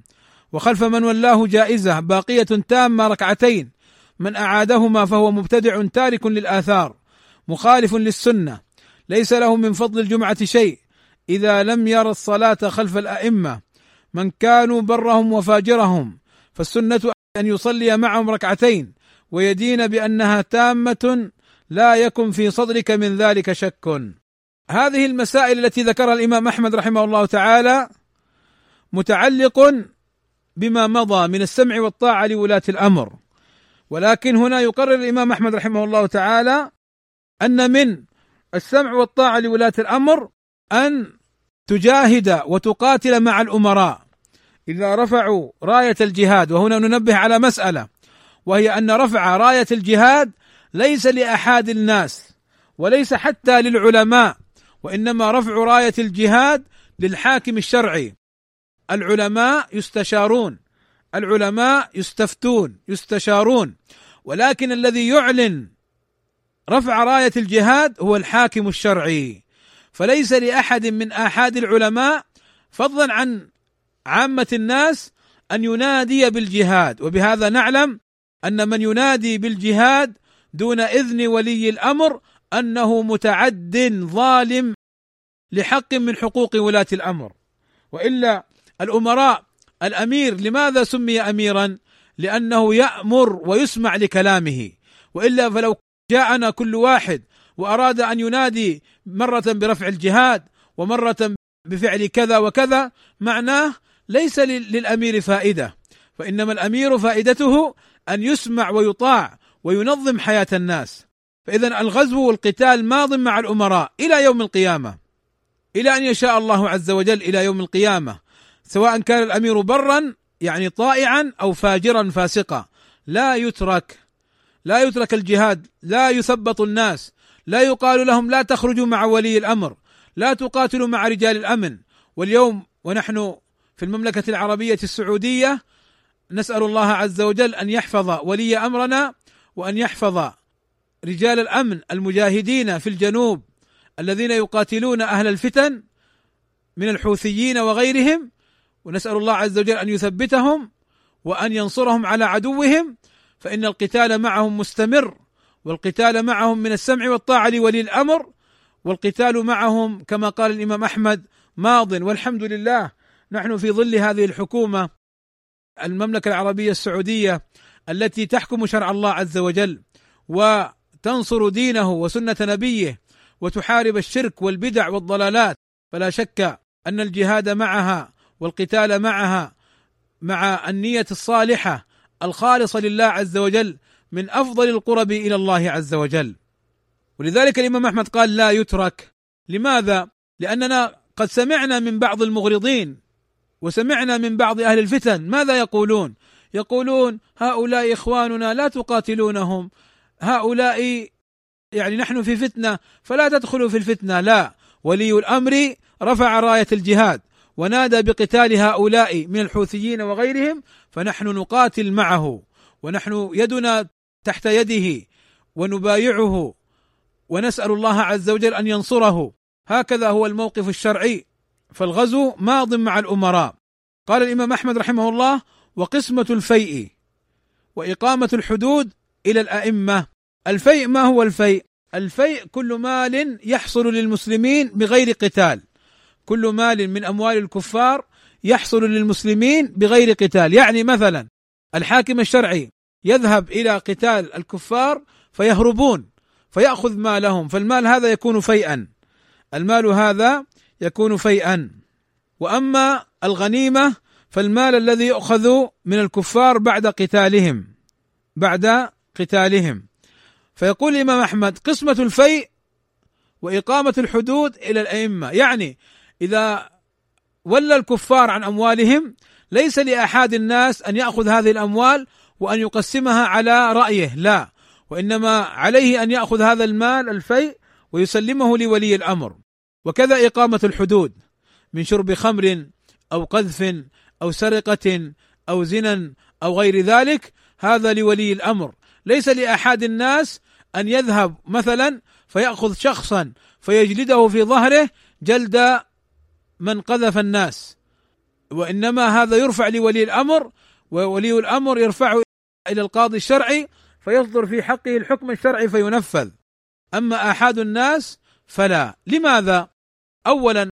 وخلف من ولاه جائزة باقية تامة ركعتين. من أعادهما فهو مبتدع تارك للآثار مخالف للسنة. ليس له من فضل الجمعة شيء. إذا لم ير الصلاة خلف الأئمة من كانوا برهم وفاجرهم فالسنة أن يصلي معهم ركعتين ويدين بأنها تامة لا يكن في صدرك من ذلك شك. هذه المسائل التي ذكرها الإمام أحمد رحمه الله تعالى متعلق بما مضى من السمع والطاعة لولاة الأمر. ولكن هنا يقرر الإمام أحمد رحمه الله تعالى أن من السمع والطاعة لولاة الأمر أن تجاهد وتقاتل مع الأمراء. إذا رفعوا راية الجهاد وهنا ننبه على مسألة وهي أن رفع راية الجهاد ليس لاحاد الناس وليس حتى للعلماء وإنما رفع راية الجهاد للحاكم الشرعي. العلماء يستشارون العلماء يستفتون يستشارون ولكن الذي يعلن رفع راية الجهاد هو الحاكم الشرعي. فليس لأحد من آحاد العلماء فضلا عن عامة الناس أن ينادي بالجهاد. وبهذا نعلم أن من ينادي بالجهاد دون إذن ولي الأمر أنه متعد ظالم لحق من حقوق ولاة الأمر. وإلا الأمراء الأمير لماذا سمي اميرا؟ لأنه يأمر ويسمع لكلامه. وإلا فلو جاءنا كل واحد وأراد أن ينادي مرة برفع الجهاد ومرة بفعل كذا وكذا معناه ليس للأمير فائدة. فإنما الأمير فائدته أن يسمع ويطاع وينظم حياة الناس. فإذا الغزو والقتال ماض مع الأمراء إلى يوم القيامة. إلى أن يشاء الله عز وجل إلى يوم القيامة. سواء كان الأمير برا يعني طائعا أو فاجرا فاسقا. لا يترك لا يترك الجهاد لا يثبط الناس. لا يقال لهم لا تخرجوا مع ولي الأمر لا تقاتلوا مع رجال الأمن. واليوم ونحن في المملكة العربية السعودية نسأل الله عز وجل أن يحفظ ولي أمرنا وأن يحفظ رجال الأمن المجاهدين في الجنوب الذين يقاتلون أهل الفتن من الحوثيين وغيرهم. ونسأل الله عز وجل أن يثبتهم وأن ينصرهم على عدوهم فإن القتال معهم مستمر. والقتال معهم من السمع والطاعة لولي الأمر والقتال معهم كما قال الإمام أحمد ماض والحمد لله. نحن في ظل هذه الحكومة المملكة العربية السعودية التي تحكم شرع الله عز وجل وتنصر دينه وسنة نبيه وتحارب الشرك والبدع والضلالات فلا شك أن الجهاد معها والقتال معها مع النية الصالحة الخالصة لله عز وجل من أفضل القرب إلى الله عز وجل. ولذلك الإمام أحمد قال لا يترك. لماذا؟ لأننا قد سمعنا من بعض المغرضين وسمعنا من بعض أهل الفتن. ماذا يقولون؟ يقولون هؤلاء إخواننا لا تقاتلونهم. هؤلاء يعني نحن في فتنة فلا تدخلوا في الفتنة. لا. ولي الأمر رفع راية الجهاد ونادى بقتال هؤلاء من الحوثيين وغيرهم فنحن نقاتل معه ونحن يدنا تحت يده ونبايعه ونسأل الله عز وجل أن ينصره. هكذا هو الموقف الشرعي فالغزو ماض مع الأمراء. قال الإمام أحمد رحمه الله وقسمة الفيء وإقامة الحدود إلى الأئمة. الفيء ما هو الفيء؟ الفيء كل مال يحصل للمسلمين بغير قتال. كل مال من أموال الكفار يحصل للمسلمين بغير قتال. يعني مثلا الحاكم الشرعي يذهب إلى قتال الكفار فيهربون فيأخذ مالهم فالمال هذا يكون فيئا. المال هذا يكون فيئا. وأما الغنيمة فالمال الذي يؤخذ من الكفار بعد قتالهم بعد قتالهم. فيقول الإمام أحمد قسمة الفيء وإقامة الحدود إلى الأئمة. يعني إذا ولى الكفار عن أموالهم ليس لأحد الناس أن يأخذ هذه الأموال وأن يقسمها على رأيه. لا. وإنما عليه أن يأخذ هذا المال الفيء ويسلمه لولي الأمر. وكذا إقامة الحدود. من شرب خمر أو قذف أو سرقة أو زنا أو غير ذلك هذا لولي الأمر. ليس لأحد الناس أن يذهب مثلا فيأخذ شخصا فيجلده في ظهره جلد من قذف الناس. وإنما هذا يرفع لولي الأمر وولي الأمر يرفعه إلى القاضي الشرعي فيصدر في حقه الحكم الشرعي فينفذ. أما آحاد الناس فلا. لماذا؟ اولا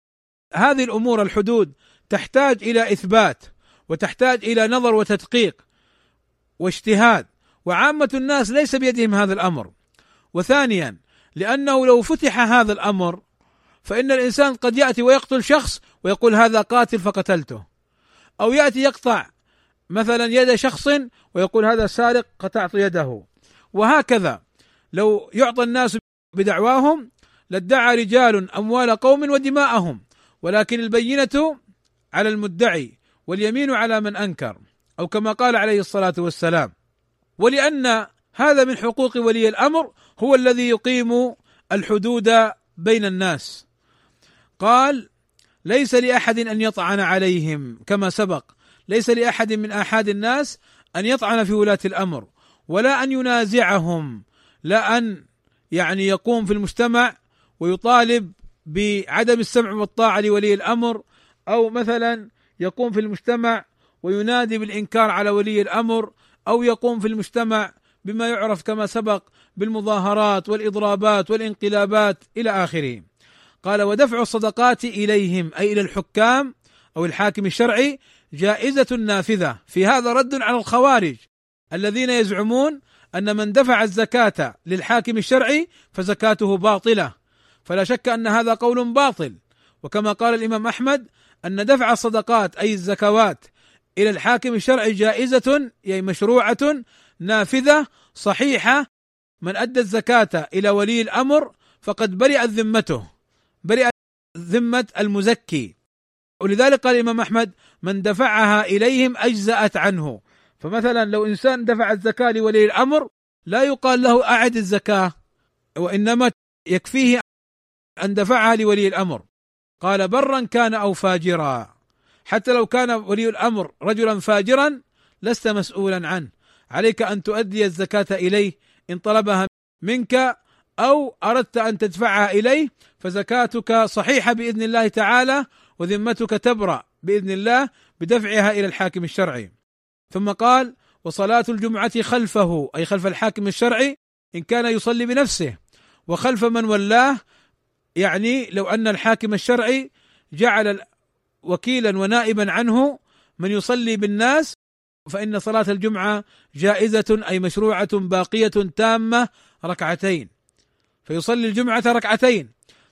هذه الأمور الحدود تحتاج إلى إثبات وتحتاج إلى نظر وتدقيق واجتهاد وعامة الناس ليس بيدهم هذا الأمر. وثانيا لأنه لو فتح هذا الأمر فإن الإنسان قد يأتي ويقتل شخص ويقول هذا قاتل فقتلته أو يأتي يقطع مثلا يد شخص ويقول هذا سارق قطعت يده. وهكذا. لو يعطى الناس بدعواهم لادعى رجال أموال قوم ودماءهم. ولكن البينة على المدعي واليمين على من أنكر. أو كما قال عليه الصلاة والسلام. ولأن هذا من حقوق ولي الأمر هو الذي يقيم الحدود بين الناس. قال ليس لأحد أن يطعن عليهم كما سبق ليس لأحد من آحاد الناس أن يطعن في ولاة الأمر ولا أن ينازعهم لا أن يعني يقوم في المجتمع ويطالب بعدم السمع والطاعة لولي الأمر أو مثلا يقوم في المجتمع وينادي بالإنكار على ولي الأمر أو يقوم في المجتمع بما يعرف كما سبق بالمظاهرات والإضرابات والإنقلابات إلى آخره. قال ودفع الصدقات إليهم أي إلى الحكام أو الحاكم الشرعي جائزة نافذة. في هذا رد على الخوارج الذين يزعمون أن من دفع الزكاة للحاكم الشرعي فزكاته باطلة. فلا شك أن هذا قول باطل. وكما قال الإمام أحمد أن دفع الصدقات أي الزكوات إلى الحاكم الشرعي جائزة اي مشروعة نافذة صحيحة. من أدى الزكاة إلى ولي الأمر فقد برئت ذمته برئت ذمة المزكي. ولذلك قال الإمام أحمد من دفعها إليهم أجزأت عنه. فمثلا لو إنسان دفع الزكاة لولي الأمر لا يقال له أعد الزكاة وإنما يكفيه أن دفعها لولي الأمر. قال برا كان أو فاجرا. حتى لو كان ولي الأمر رجلا فاجرا لست مسؤولا عنه. عليك أن تؤدي الزكاة إليه إن طلبها منك أو أردت أن تدفعها إليه فزكاتك صحيحة بإذن الله تعالى وذمتك تبرأ بإذن الله بدفعها إلى الحاكم الشرعي. ثم قال وصلاة الجمعة خلفه أي خلف الحاكم الشرعي إن كان يصلي بنفسه. وخلف من ولاه يعني لو أن الحاكم الشرعي جعل وكيلا ونائبا عنه من يصلي بالناس فإن صلاة الجمعة جائزة أي مشروعة باقية تامة ركعتين. فيصلي الجمعة ركعتين.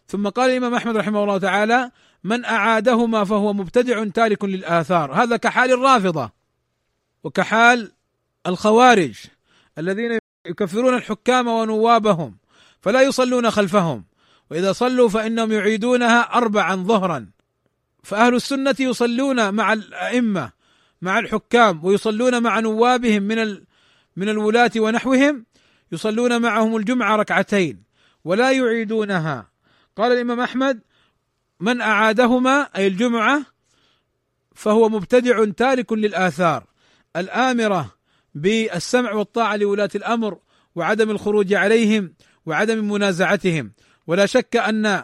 ثم قال الإمام أحمد رحمه الله تعالى من أعادهما فهو مبتدع تارك للآثار. هذا كحال الرافضة وكحال الخوارج الذين يكفرون الحكام ونوابهم فلا يصلون خلفهم وإذا صلوا فإنهم يعيدونها اربعا ظهرا. فأهل السنة يصلون مع الأئمة مع الحكام ويصلون مع نوابهم من من الولاة ونحوهم يصلون معهم الجمعة ركعتين. ولا يعيدونها. قال الإمام أحمد من أعادهما أي الجمعة فهو مبتدع تارك للآثار. الآمرة بالسمع والطاعة لولاة الأمر وعدم الخروج عليهم وعدم منازعتهم. ولا شك أن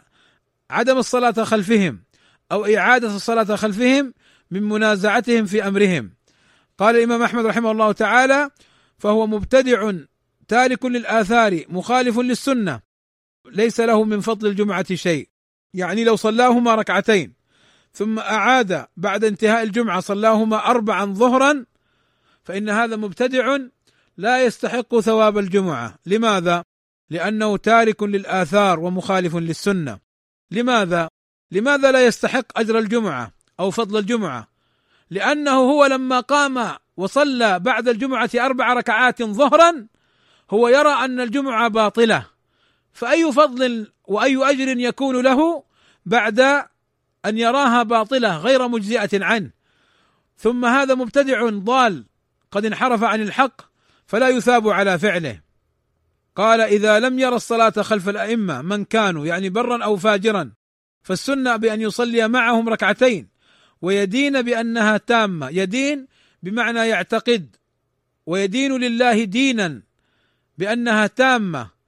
عدم الصلاة خلفهم أو إعادة الصلاة خلفهم من منازعتهم في أمرهم. قال الإمام أحمد رحمه الله تعالى فهو مبتدع تارك للآثار مخالف للسنة ليس له من فضل الجمعة شيء. يعني لو صلاهما ركعتين ثم أعاد بعد انتهاء الجمعة صلاهما اربعا ظهرا فإن هذا مبتدع لا يستحق ثواب الجمعة. لماذا؟ لأنه تارك للآثار ومخالف للسنة. لماذا؟ لماذا لا يستحق أجر الجمعة أو فضل الجمعة؟ لأنه هو لما قام وصلى بعد الجمعة أربع ركعات ظهرا هو يرى أن الجمعة باطلة. فأي فضل وأي أجر يكون له بعد أن يراها باطلة غير مجزئة عنه. ثم هذا مبتدع ضال قد انحرف عن الحق فلا يثاب على فعله. قال إذا لم ير الصلاة خلف الأئمة من كانوا يعني برا أو فاجرا فالسنة بأن يصلي معهم ركعتين ويدين بأنها تامة. يدين بمعنى يعتقد ويدين لله دينا بأنها تامة.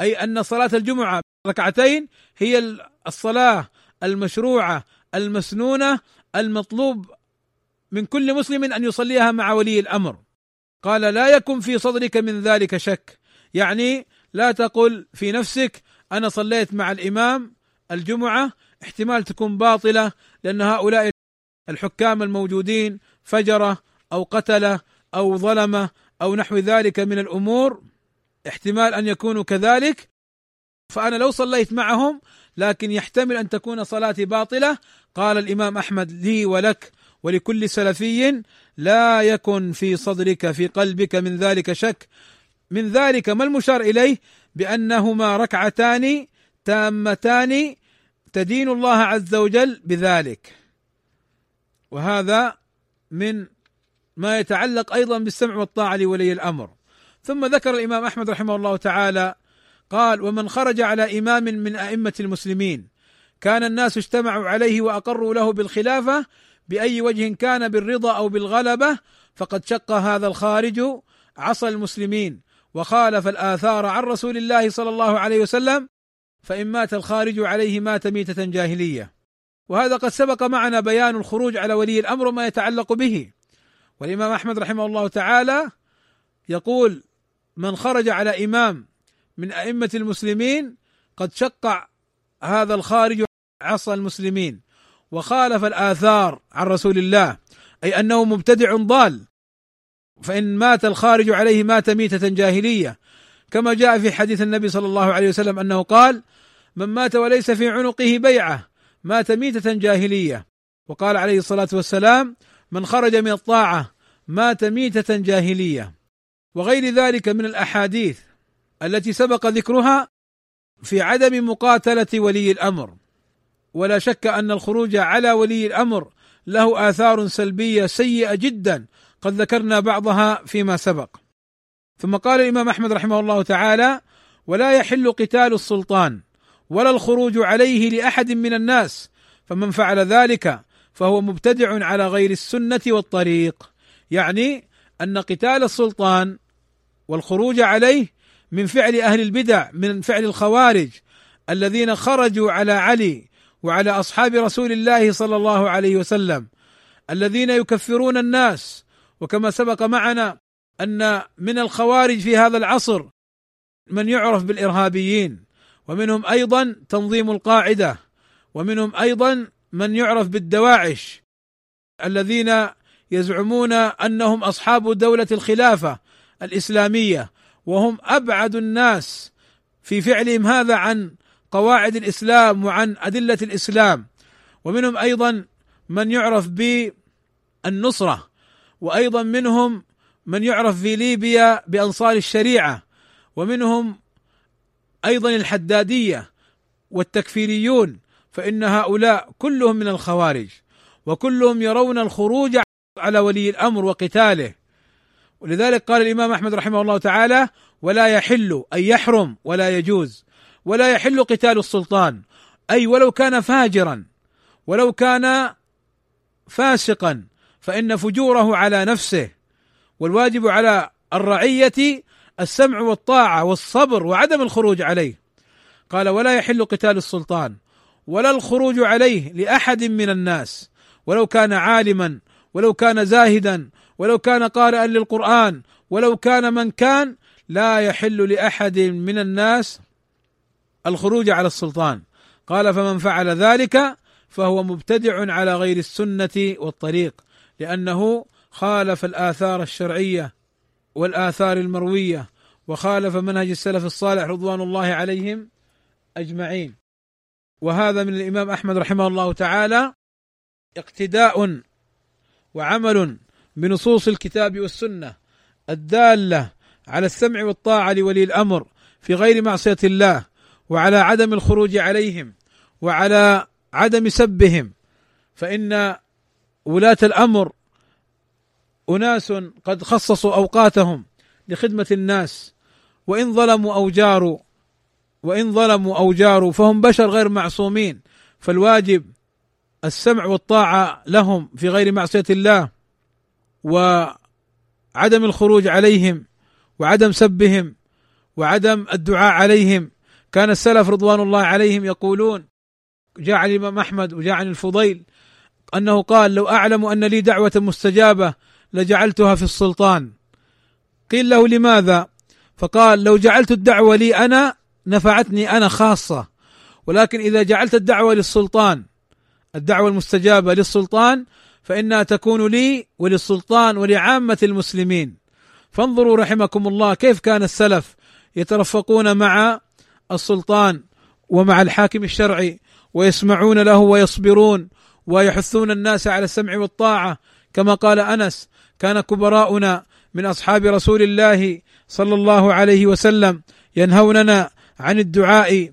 أي أن صلاة الجمعة ركعتين هي الصلاة المشروعة المسنونة المطلوب من كل مسلم أن يصليها مع ولي الأمر. قال لا يكن في صدرك من ذلك شك. يعني لا تقل في نفسك أنا صليت مع الإمام الجمعة احتمال تكون باطلة لأن هؤلاء الحكام الموجودين فجرة أو قتلة أو ظلمة أو نحو ذلك من الأمور. احتمال أن يكونوا كذلك فأنا لو صليت معهم لكن يحتمل أن تكون صلاتي باطلة قال الإمام أحمد لي ولك ولكل سلفي لا يكن في صدرك في قلبك من ذلك شك. من ذلك ما المشار إليه؟ بأنهما ركعتان تامتان تدين الله عز وجل بذلك. وهذا من ما يتعلق أيضا بالسمع والطاعة لولي الأمر. ثم ذكر الإمام أحمد رحمه الله تعالى قال ومن خرج على إمام من أئمة المسلمين كان الناس اجتمعوا عليه وأقروا له بالخلافة بأي وجه كان بالرضا أو بالغلبة فقد شق هذا الخارج عصى المسلمين وخالف الآثار عن رسول الله صلى الله عليه وسلم فإن مات الخارج عليه مات ميتة جاهلية. وهذا قد سبق معنا بيان الخروج على ولي الأمر وما يتعلق به. والإمام أحمد رحمه الله تعالى يقول من خرج على إمام من أئمة المسلمين قد شق هذا الخارج عصى المسلمين وخالف الآثار عن رسول الله أي أنه مبتدع ضال. فإن مات الخارج عليه مات ميتة جاهلية. كما جاء في حديث النبي صلى الله عليه وسلم أنه قال من مات وليس في عنقه بيعة مات ميتة جاهلية. وقال عليه الصلاة والسلام من خرج من الطاعة مات ميتة جاهلية. وغير ذلك من الأحاديث التي سبق ذكرها في عدم مقاتلة ولي الأمر. ولا شك أن الخروج على ولي الأمر له آثار سلبية سيئة جدا. قد ذكرنا بعضها فيما سبق. ثم قال الإمام أحمد رحمه الله تعالى ولا يحل قتال السلطان ولا الخروج عليه لأحد من الناس. فمن فعل ذلك فهو مبتدع على غير السنة والطريق. يعني أن قتال السلطان والخروج عليه من فعل أهل البدع من فعل الخوارج الذين خرجوا على علي وعلى أصحاب رسول الله صلى الله عليه وسلم الذين يكفرون الناس. وكما سبق معنا أن من الخوارج في هذا العصر من يعرف بالإرهابيين ومنهم أيضا تنظيم القاعدة ومنهم أيضا من يعرف بالدواعش الذين يزعمون أنهم أصحاب دولة الخلافة. الإسلامية وهم أبعد الناس في فعلهم هذا عن قواعد الإسلام وعن أدلة الإسلام. ومنهم أيضا من يعرف بالنصرة وأيضا منهم من يعرف في ليبيا بأنصار الشريعة ومنهم أيضا الحدادية والتكفيريون فإن هؤلاء كلهم من الخوارج وكلهم يرون الخروج على ولي الأمر وقتاله. ولذلك قال الإمام أحمد رحمه الله تعالى ولا يحل اي يحرم ولا يجوز ولا يحل قتال السلطان أي ولو كان فاجرا ولو كان فاسقا فإن فجوره على نفسه والواجب على الرعية السمع والطاعة والصبر وعدم الخروج عليه. قال ولا يحل قتال السلطان ولا الخروج عليه لأحد من الناس ولو كان عالما ولو كان زاهدا ولو كان قارئا للقرآن ولو كان من كان لا يحل لأحد من الناس الخروج على السلطان. قال فمن فعل ذلك فهو مبتدع على غير السنة والطريق لأنه خالف الآثار الشرعية والآثار المروية وخالف منهج السلف الصالح رضوان الله عليهم أجمعين. وهذا من الإمام أحمد رحمه الله تعالى اقتداء وعمل بنصوص الكتاب والسنة الدالة على السمع والطاعة لولي الأمر في غير معصية الله وعلى عدم الخروج عليهم وعلى عدم سبهم. فإن ولاة الأمر أناس قد خصصوا أوقاتهم لخدمة الناس وإن ظلموا أو جاروا وإن ظلموا أو جاروا فهم بشر غير معصومين فالواجب السمع والطاعة لهم في غير معصية الله. وعدم الخروج عليهم وعدم سبهم وعدم الدعاء عليهم. كان السلف رضوان الله عليهم يقولون جاء عن الإمام أحمد وجاء عن الفضيل أنه قال لو أعلم أن لي دعوة مستجابة لجعلتها في السلطان. قيل له لماذا؟ فقال لو جعلت الدعوة لي أنا نفعتني أنا خاصة ولكن إذا جعلت الدعوة للسلطان الدعوة المستجابة للسلطان فإنها تكون لي وللسلطان ولعامة المسلمين. فانظروا رحمكم الله كيف كان السلف يترفقون مع السلطان ومع الحاكم الشرعي ويسمعون له ويصبرون ويحثون الناس على السمع والطاعة. كما قال أنس كان كبراؤنا من أصحاب رسول الله صلى الله عليه وسلم ينهوننا عن الدعاء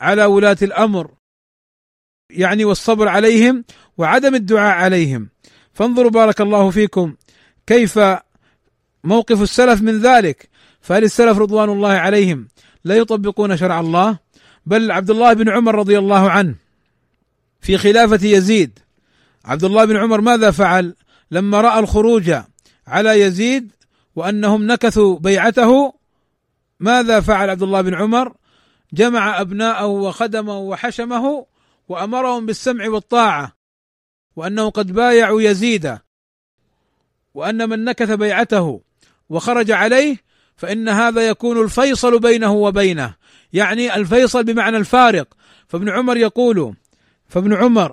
على ولاة الأمر. يعني والصبر عليهم وعدم الدعاء عليهم. فانظروا بارك الله فيكم كيف موقف السلف من ذلك. فهل السلف رضوان الله عليهم لا يطبقون شرع الله. بل عبد الله بن عمر رضي الله عنه في خلافة يزيد. عبد الله بن عمر ماذا فعل؟ لما رأى الخروج على يزيد وأنهم نكثوا بيعته ماذا فعل عبد الله بن عمر؟ جمع أبناءه وخدمه وحشمه وأمرهم بالسمع والطاعة وأنه قد بايعوا يزيد وأن من نكث بيعته وخرج عليه فإن هذا يكون الفيصل بينه وبينه. يعني الفيصل بمعنى الفارق. فابن عمر يقول فابن عمر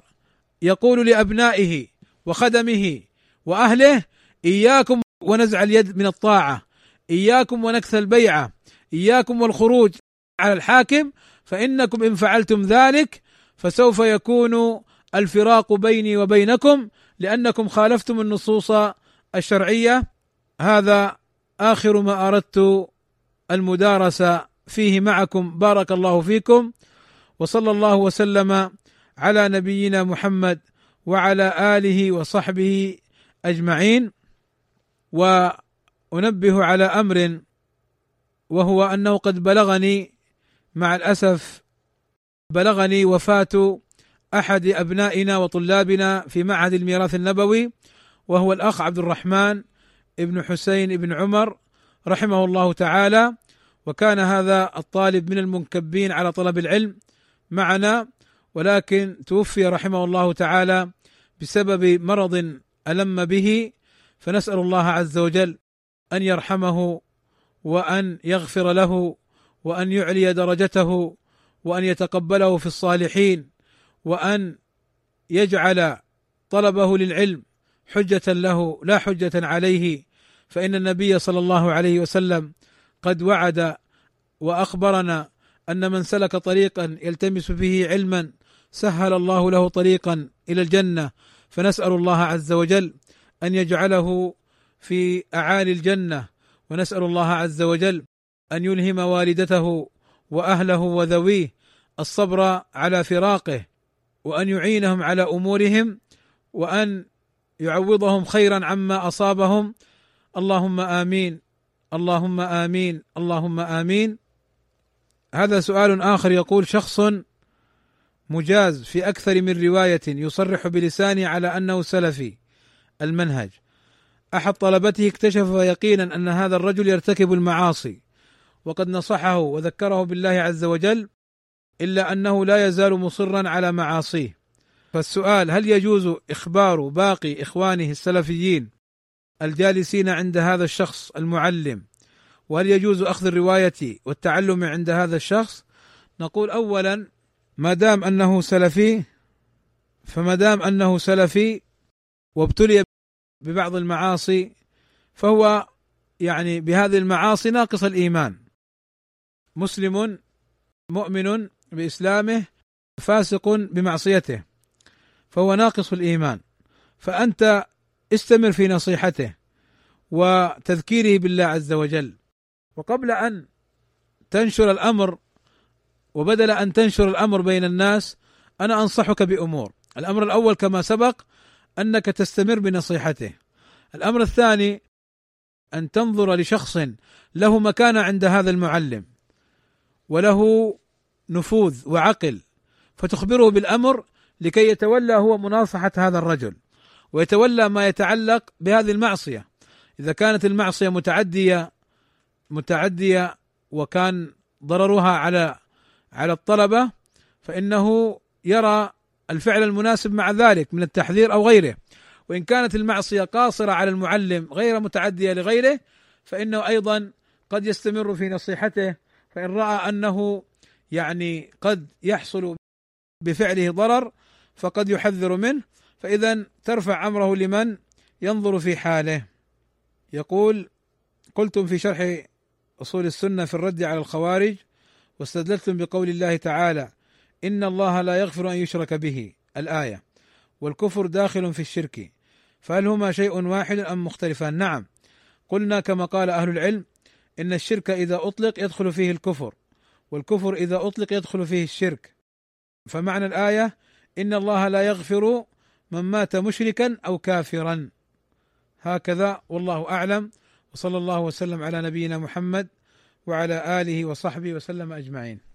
يقول لأبنائه وخدمه وأهله إياكم ونزع اليد من الطاعة إياكم ونكث البيعة إياكم والخروج على الحاكم فإنكم إن فعلتم ذلك فسوف يكون الفراق بيني وبينكم لأنكم خالفتم النصوص الشرعية. هذا آخر ما أردت المدارسة فيه معكم. بارك الله فيكم. وصلى الله وسلم على نبينا محمد وعلى آله وصحبه أجمعين. وأنبه على أمر وهو أنه قد بلغني مع الأسف بلغني وفاة أحد أبنائنا وطلابنا في معهد الميراث النبوي وهو الأخ عبد الرحمن ابن حسين ابن عمر رحمه الله تعالى. وكان هذا الطالب من المنكبين على طلب العلم معنا ولكن توفي رحمه الله تعالى بسبب مرض ألم به. فنسأل الله عز وجل أن يرحمه وأن يغفر له وأن يعلي درجته وأن يتقبله في الصالحين وأن يجعل طلبه للعلم حجة له لا حجة عليه. فإن النبي صلى الله عليه وسلم قد وعد وأخبرنا أن من سلك طريقا يلتمس فيه علما سهل الله له طريقا إلى الجنة. فنسأل الله عز وجل أن يجعله في أعالي الجنة ونسأل الله عز وجل أن يلهم والدته وأهله وذويه الصبر على فراقه وأن يعينهم على أمورهم وأن يعوضهم خيرا عما أصابهم. اللهم آمين اللهم آمين اللهم آمين. هذا سؤال آخر يقول شخص مجاز في أكثر من رواية يصرح بلسانه على أنه سلفي المنهج. أحد طلبته اكتشف يقينا أن هذا الرجل يرتكب المعاصي. وقد نصحه وذكره بالله عز وجل إلا أنه لا يزال مصرا على معاصيه. فالسؤال هل يجوز إخبار باقي إخوانه السلفيين الجالسين عند هذا الشخص المعلم؟ وهل يجوز أخذ الرواية والتعلم عند هذا الشخص؟ نقول اولا ما دام أنه سلفي فما دام أنه سلفي وابتلي ببعض المعاصي فهو يعني بهذه المعاصي ناقص الإيمان. مسلم مؤمن بإسلامه فاسق بمعصيته فهو ناقص الإيمان. فأنت استمر في نصيحته وتذكيره بالله عز وجل. وقبل أن تنشر الأمر وبدل أن تنشر الأمر بين الناس أنا أنصحك بأمور. الأمر الأول كما سبق أنك تستمر بنصيحته. الأمر الثاني أن تنظر لشخص له مكانة عند هذا المعلم. وله نفوذ وعقل فتخبره بالأمر لكي يتولى هو مناصحة هذا الرجل ويتولى ما يتعلق بهذه المعصية. إذا كانت المعصية متعدية متعدية وكان ضررها على على الطلبة فإنه يرى الفعل المناسب مع ذلك من التحذير أو غيره. وإن كانت المعصية قاصرة على المعلم غير متعدية لغيره فإنه أيضا قد يستمر في نصيحته فإن رأى أنه يعني قد يحصل بفعله ضرر فقد يحذر منه فإذا ترفع أمره لمن ينظر في حاله. يقول قلتم في شرح أصول السنة في الرد على الخوارج واستدللتم بقول الله تعالى إن الله لا يغفر أن يشرك به الآية. والكفر داخل في الشرك فهل هما شيء واحد أم مختلفان؟ نعم. قلنا كما قال أهل العلم إن الشرك إذا أطلق يدخل فيه الكفر والكفر إذا أطلق يدخل فيه الشرك. فمعنى الآية إن الله لا يغفر من مات مشركا أو كافرا. هكذا والله أعلم وصلى الله وسلم على نبينا محمد وعلى آله وصحبه وسلم أجمعين.